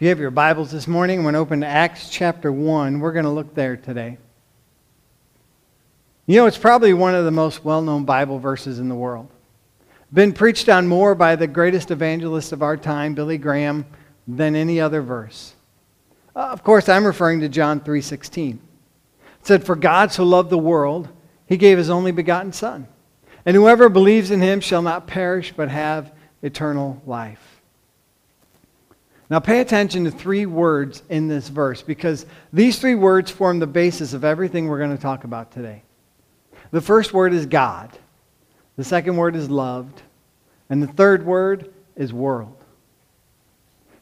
If you have your Bibles this morning, and when open to Acts chapter 1, we're going to look there today. You know, it's probably one of the most well known Bible verses in the world. Been preached on more by the greatest evangelist of our time, Billy Graham, than any other verse. Uh, of course, I'm referring to John 3:16. It said, "For God so loved the world, he gave his only begotten son, and whoever believes in him shall not perish but have eternal life." Now, pay attention to three words in this verse because these three words form the basis of everything we're going to talk about today. The first word is God, the second word is loved, and the third word is world.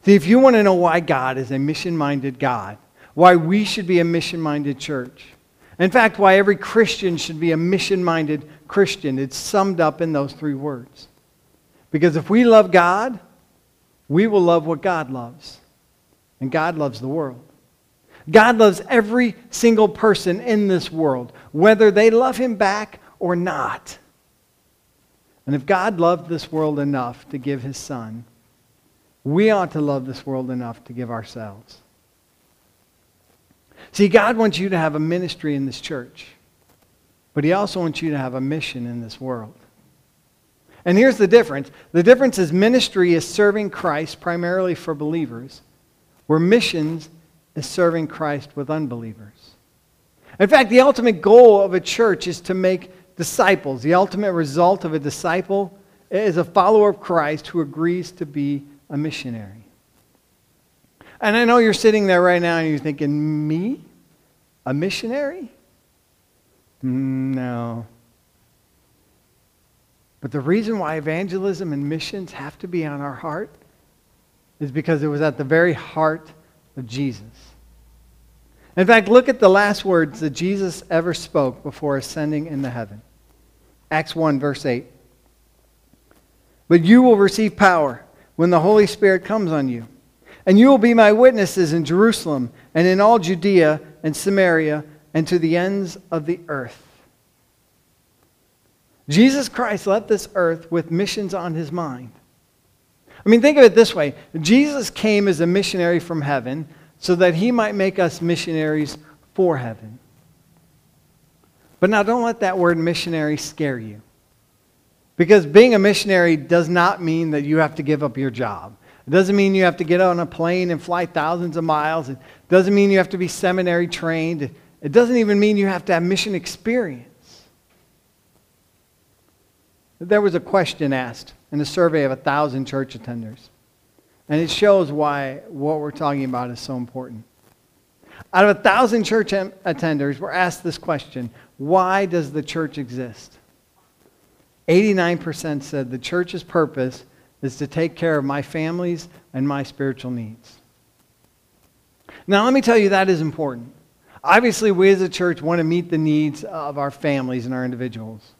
See, if you want to know why God is a mission minded God, why we should be a mission minded church, in fact, why every Christian should be a mission minded Christian, it's summed up in those three words. Because if we love God, we will love what God loves. And God loves the world. God loves every single person in this world, whether they love him back or not. And if God loved this world enough to give his son, we ought to love this world enough to give ourselves. See, God wants you to have a ministry in this church, but He also wants you to have a mission in this world. And here's the difference the difference is ministry is serving Christ primarily for believers, where missions is serving Christ with unbelievers. In fact, the ultimate goal of a church is to make disciples. The ultimate result of a disciple is a follower of Christ who agrees to be a missionary. And I know you're sitting there right now and you're thinking, me? A missionary? Mm, no. But the reason why evangelism and missions have to be on our heart is because it was at the very heart of Jesus. In fact, look at the last words that Jesus ever spoke before ascending into heaven. Acts 1, verse 8. But you will receive power when the Holy Spirit comes on you. And you will be my witnesses in Jerusalem and in all Judea and Samaria and to the ends of the earth. Jesus Christ left this earth with missions on his mind. I mean, think of it this way Jesus came as a missionary from heaven so that he might make us missionaries for heaven. But now, don't let that word missionary scare you. Because being a missionary does not mean that you have to give up your job. It doesn't mean you have to get on a plane and fly thousands of miles. It doesn't mean you have to be seminary trained. It doesn't even mean you have to have mission experience. There was a question asked in a survey of a thousand church attenders. And it shows why what we're talking about is so important. Out of a thousand church attenders were asked this question Why does the church exist? 89% said the church's purpose is to take care of my families and my spiritual needs. Now, let me tell you that is important. Obviously, we as a church want to meet the needs of our families and our individuals.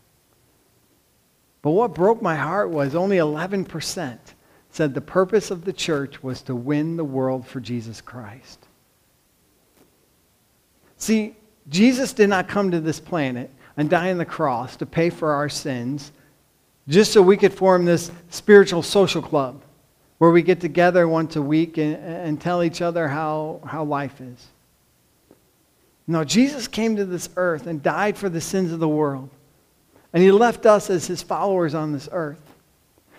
But what broke my heart was only 11% said the purpose of the church was to win the world for Jesus Christ. See, Jesus did not come to this planet and die on the cross to pay for our sins just so we could form this spiritual social club where we get together once a week and, and tell each other how, how life is. No, Jesus came to this earth and died for the sins of the world. And he left us as his followers on this earth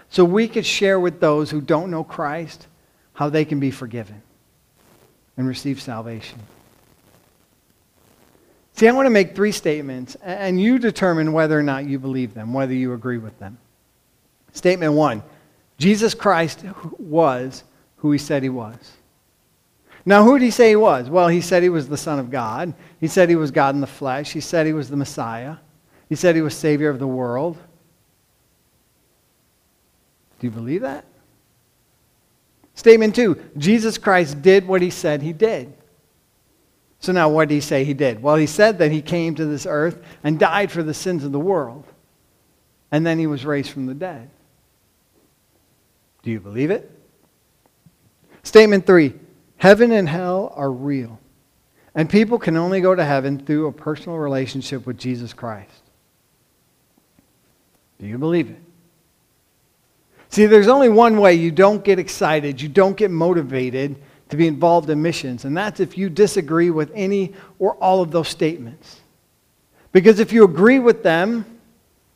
so we could share with those who don't know Christ how they can be forgiven and receive salvation. See, I want to make three statements, and you determine whether or not you believe them, whether you agree with them. Statement one Jesus Christ was who he said he was. Now, who did he say he was? Well, he said he was the Son of God. He said he was God in the flesh. He said he was the Messiah. He said he was Savior of the world. Do you believe that? Statement two Jesus Christ did what he said he did. So now, what did he say he did? Well, he said that he came to this earth and died for the sins of the world. And then he was raised from the dead. Do you believe it? Statement three Heaven and hell are real. And people can only go to heaven through a personal relationship with Jesus Christ. Do you believe it? See, there's only one way you don't get excited, you don't get motivated to be involved in missions, and that's if you disagree with any or all of those statements. Because if you agree with them,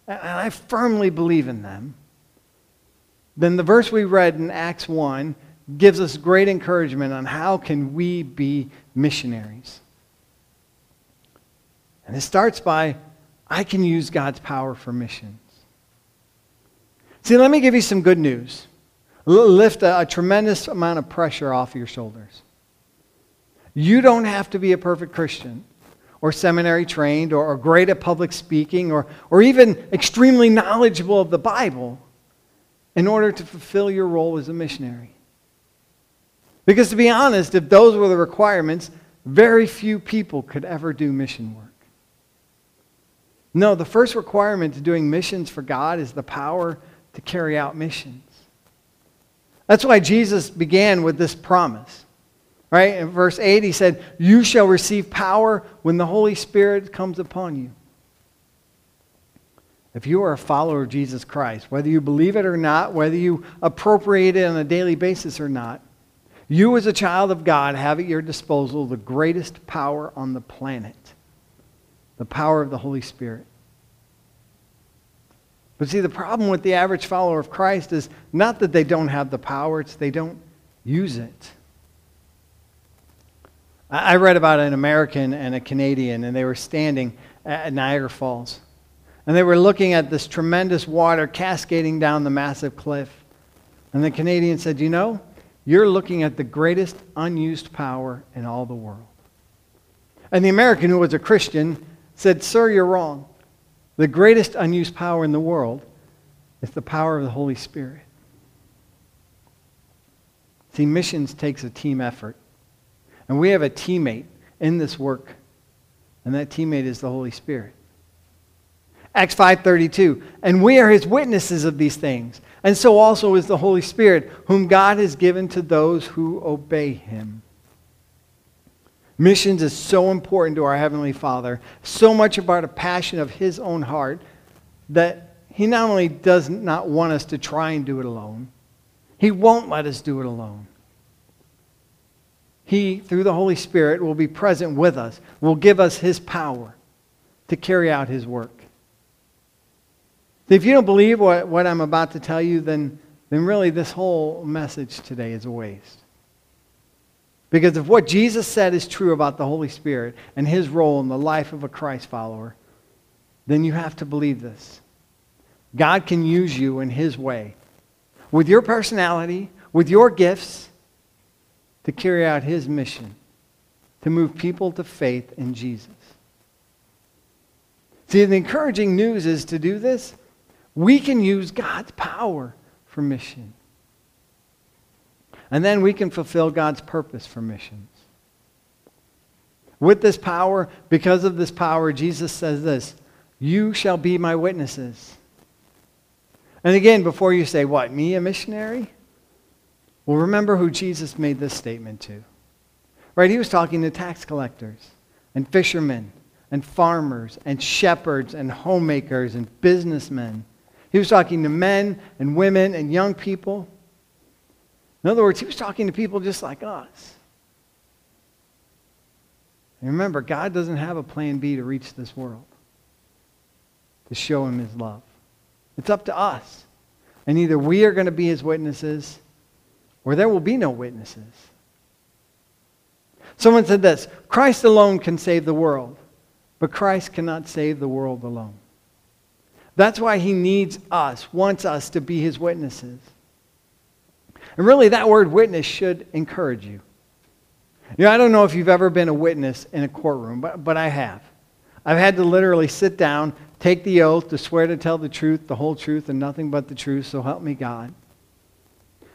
and I firmly believe in them, then the verse we read in Acts 1 gives us great encouragement on how can we be missionaries. And it starts by I can use God's power for missions. See, let me give you some good news. Lift a, a tremendous amount of pressure off your shoulders. You don't have to be a perfect Christian or seminary trained or, or great at public speaking or, or even extremely knowledgeable of the Bible in order to fulfill your role as a missionary. Because to be honest, if those were the requirements, very few people could ever do mission work. No, the first requirement to doing missions for God is the power to carry out missions. That's why Jesus began with this promise. Right? In verse 8, he said, You shall receive power when the Holy Spirit comes upon you. If you are a follower of Jesus Christ, whether you believe it or not, whether you appropriate it on a daily basis or not, you as a child of God have at your disposal the greatest power on the planet the power of the Holy Spirit. But see, the problem with the average follower of Christ is not that they don't have the power, it's they don't use it. I read about an American and a Canadian, and they were standing at Niagara Falls. And they were looking at this tremendous water cascading down the massive cliff. And the Canadian said, You know, you're looking at the greatest unused power in all the world. And the American, who was a Christian, said, Sir, you're wrong. The greatest unused power in the world is the power of the Holy Spirit. See, missions takes a team effort. And we have a teammate in this work, and that teammate is the Holy Spirit. Acts 5:32, and we are his witnesses of these things, and so also is the Holy Spirit, whom God has given to those who obey him. Missions is so important to our Heavenly Father, so much about a passion of His own heart, that He not only does not want us to try and do it alone, He won't let us do it alone. He, through the Holy Spirit, will be present with us, will give us His power to carry out His work. If you don't believe what, what I'm about to tell you, then, then really this whole message today is a waste. Because if what Jesus said is true about the Holy Spirit and his role in the life of a Christ follower, then you have to believe this. God can use you in his way, with your personality, with your gifts, to carry out his mission, to move people to faith in Jesus. See, the encouraging news is to do this, we can use God's power for mission. And then we can fulfill God's purpose for missions. With this power, because of this power, Jesus says this You shall be my witnesses. And again, before you say, What, me, a missionary? Well, remember who Jesus made this statement to. Right? He was talking to tax collectors and fishermen and farmers and shepherds and homemakers and businessmen. He was talking to men and women and young people. In other words, he was talking to people just like us. And remember, God doesn't have a plan B to reach this world, to show him his love. It's up to us. And either we are going to be his witnesses or there will be no witnesses. Someone said this Christ alone can save the world, but Christ cannot save the world alone. That's why he needs us, wants us to be his witnesses. And really, that word witness should encourage you. You know, I don't know if you've ever been a witness in a courtroom, but, but I have. I've had to literally sit down, take the oath to swear to tell the truth, the whole truth, and nothing but the truth, so help me God.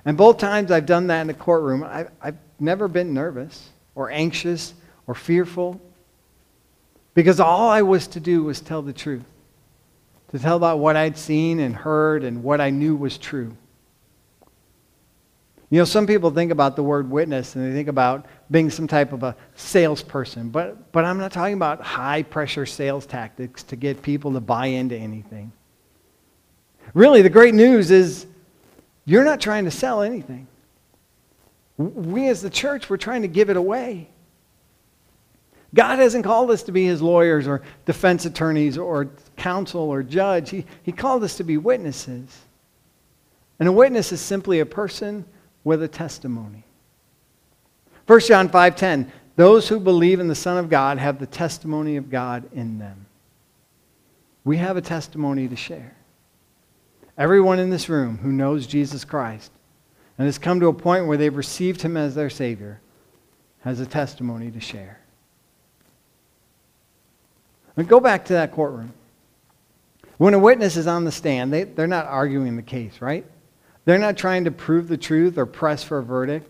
And both times I've done that in a courtroom, I've, I've never been nervous or anxious or fearful because all I was to do was tell the truth, to tell about what I'd seen and heard and what I knew was true. You know, some people think about the word witness and they think about being some type of a salesperson, but, but I'm not talking about high pressure sales tactics to get people to buy into anything. Really, the great news is you're not trying to sell anything. We as the church, we're trying to give it away. God hasn't called us to be his lawyers or defense attorneys or counsel or judge. He, he called us to be witnesses. And a witness is simply a person with a testimony. 1 John 5:10 Those who believe in the Son of God have the testimony of God in them. We have a testimony to share. Everyone in this room who knows Jesus Christ and has come to a point where they've received him as their Savior has a testimony to share. And go back to that courtroom. When a witness is on the stand, they, they're not arguing the case, right? They're not trying to prove the truth or press for a verdict.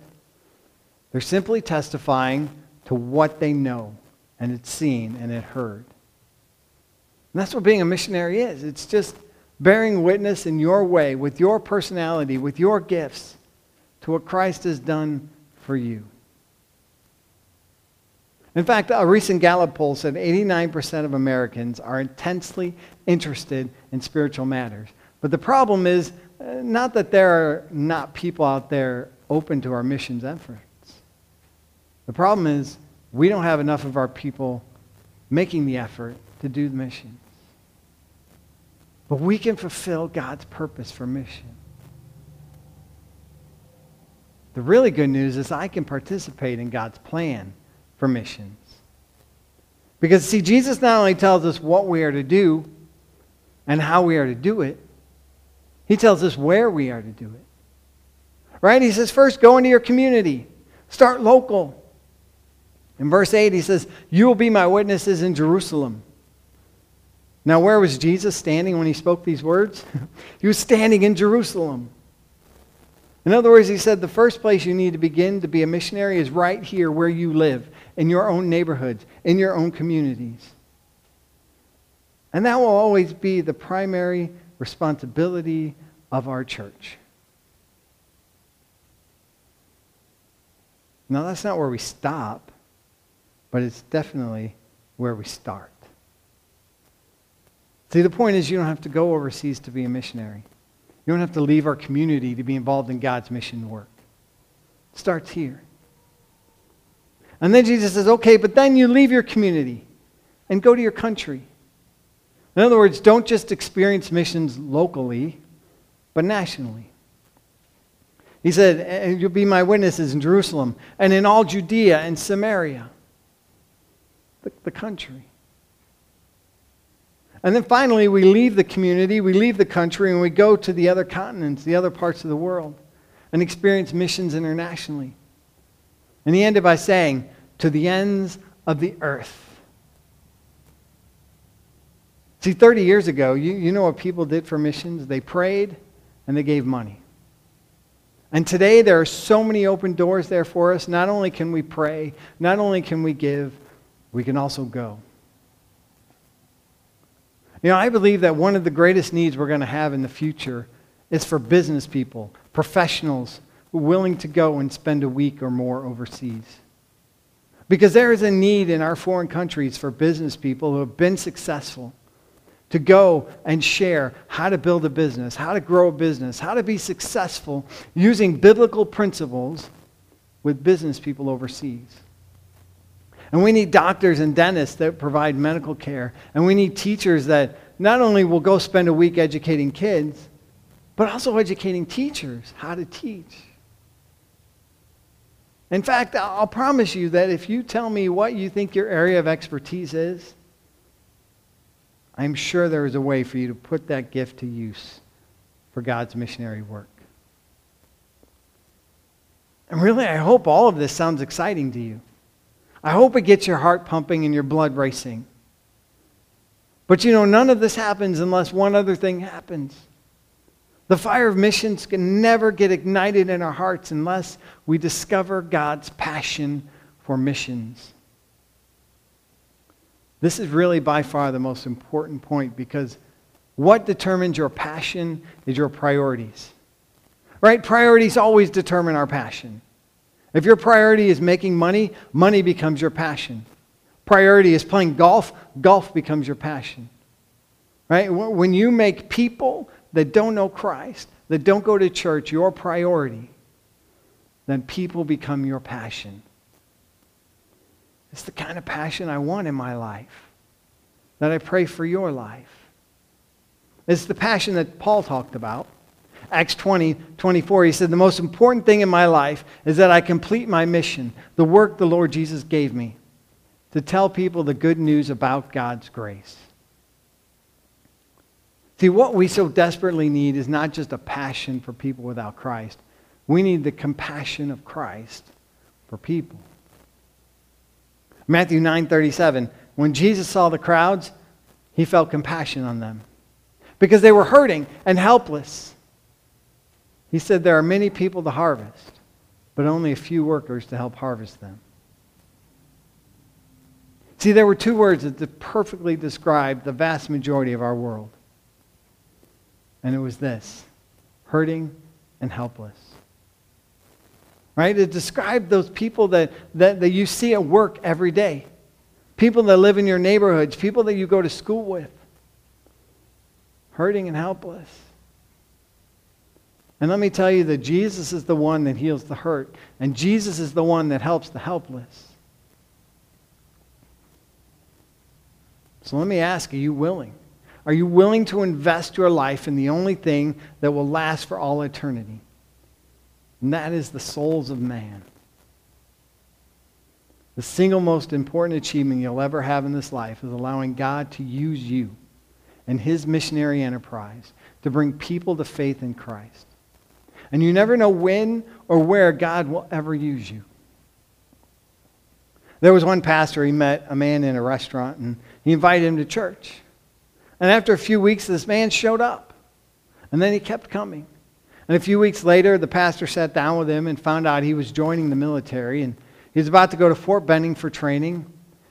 They're simply testifying to what they know and it's seen and it heard. And that's what being a missionary is. It's just bearing witness in your way, with your personality, with your gifts, to what Christ has done for you. In fact, a recent Gallup poll said 89% of Americans are intensely interested in spiritual matters. But the problem is Uh, not that there are not people out there open to our missions efforts. The problem is we don't have enough of our people making the effort to do the mission. But we can fulfill God's purpose for mission. The really good news is I can participate in God's plan for missions. Because, see, Jesus not only tells us what we are to do and how we are to do it, he tells us where we are to do it. Right? He says, first, go into your community, start local. In verse 8, he says, You will be my witnesses in Jerusalem. Now, where was Jesus standing when he spoke these words? he was standing in Jerusalem. In other words, he said the first place you need to begin to be a missionary is right here where you live, in your own neighborhoods, in your own communities. And that will always be the primary responsibility of our church. Now, that's not where we stop, but it's definitely where we start. See, the point is, you don't have to go overseas to be a missionary. You don't have to leave our community to be involved in God's mission work. It starts here. And then Jesus says, okay, but then you leave your community and go to your country. In other words, don't just experience missions locally, but nationally. He said, you'll be my witnesses in Jerusalem and in all Judea and Samaria, the, the country. And then finally, we leave the community, we leave the country, and we go to the other continents, the other parts of the world, and experience missions internationally. And he ended by saying, to the ends of the earth. See, 30 years ago, you, you know what people did for missions? They prayed and they gave money. And today, there are so many open doors there for us. Not only can we pray, not only can we give, we can also go. You know, I believe that one of the greatest needs we're going to have in the future is for business people, professionals, who are willing to go and spend a week or more overseas. Because there is a need in our foreign countries for business people who have been successful to go and share how to build a business, how to grow a business, how to be successful using biblical principles with business people overseas. And we need doctors and dentists that provide medical care. And we need teachers that not only will go spend a week educating kids, but also educating teachers how to teach. In fact, I'll promise you that if you tell me what you think your area of expertise is, I'm sure there is a way for you to put that gift to use for God's missionary work. And really, I hope all of this sounds exciting to you. I hope it gets your heart pumping and your blood racing. But you know, none of this happens unless one other thing happens. The fire of missions can never get ignited in our hearts unless we discover God's passion for missions. This is really by far the most important point because what determines your passion is your priorities. Right? Priorities always determine our passion. If your priority is making money, money becomes your passion. Priority is playing golf, golf becomes your passion. Right? When you make people that don't know Christ, that don't go to church, your priority, then people become your passion. It's the kind of passion I want in my life, that I pray for your life. It's the passion that Paul talked about. Acts 20, 24, he said, The most important thing in my life is that I complete my mission, the work the Lord Jesus gave me, to tell people the good news about God's grace. See, what we so desperately need is not just a passion for people without Christ. We need the compassion of Christ for people. Matthew 9:37, when Jesus saw the crowds, he felt compassion on them because they were hurting and helpless. He said there are many people to harvest, but only a few workers to help harvest them. See, there were two words that perfectly described the vast majority of our world. And it was this hurting and helpless. Right? It described those people that, that, that you see at work every day, people that live in your neighborhoods, people that you go to school with. Hurting and helpless. And let me tell you that Jesus is the one that heals the hurt, and Jesus is the one that helps the helpless. So let me ask are you willing? Are you willing to invest your life in the only thing that will last for all eternity? And that is the souls of man. The single most important achievement you'll ever have in this life is allowing God to use you and his missionary enterprise to bring people to faith in Christ. And you never know when or where God will ever use you. There was one pastor, he met a man in a restaurant and he invited him to church. And after a few weeks, this man showed up. And then he kept coming. And a few weeks later, the pastor sat down with him and found out he was joining the military. And he was about to go to Fort Benning for training.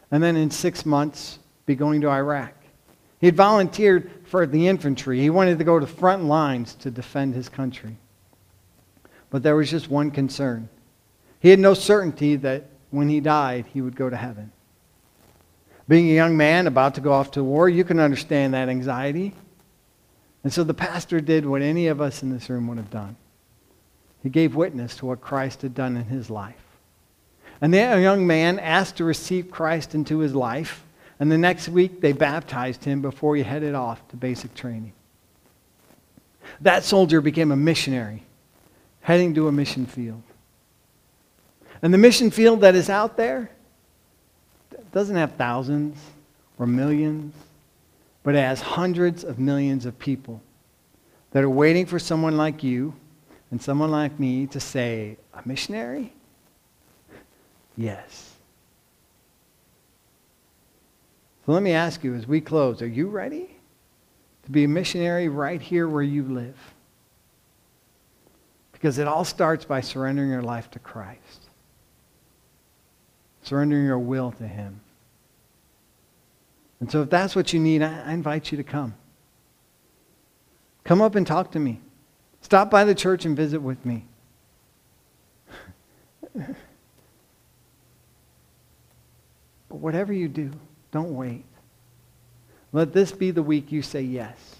And then in six months, be going to Iraq. He had volunteered for the infantry. He wanted to go to the front lines to defend his country. But there was just one concern. He had no certainty that when he died, he would go to heaven. Being a young man about to go off to war, you can understand that anxiety. And so the pastor did what any of us in this room would have done. He gave witness to what Christ had done in his life. And the young man asked to receive Christ into his life. And the next week, they baptized him before he headed off to basic training. That soldier became a missionary, heading to a mission field. And the mission field that is out there doesn't have thousands or millions, but it has hundreds of millions of people that are waiting for someone like you and someone like me to say, A missionary? Yes. So let me ask you as we close are you ready to be a missionary right here where you live? Because it all starts by surrendering your life to Christ surrendering your will to Him. And so, if that's what you need, I, invite you to come. Come up and talk to me. Stop by the church and visit with me. but whatever you do, don't wait. Let this be the week you say yes.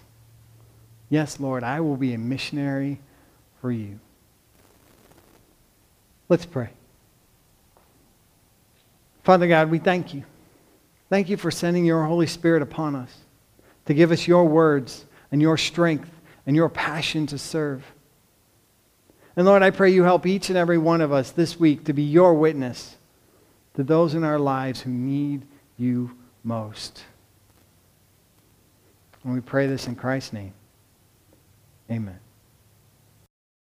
Yes, Lord, I will be a missionary for you. Let's pray. Father God, we thank you. Thank you for sending your Holy Spirit upon us to give us your words and your strength and your passion to serve. And Lord, I pray you help each and every one of us this week to be your witness to those in our lives who need you most. And we pray this in Christ's name. Amen.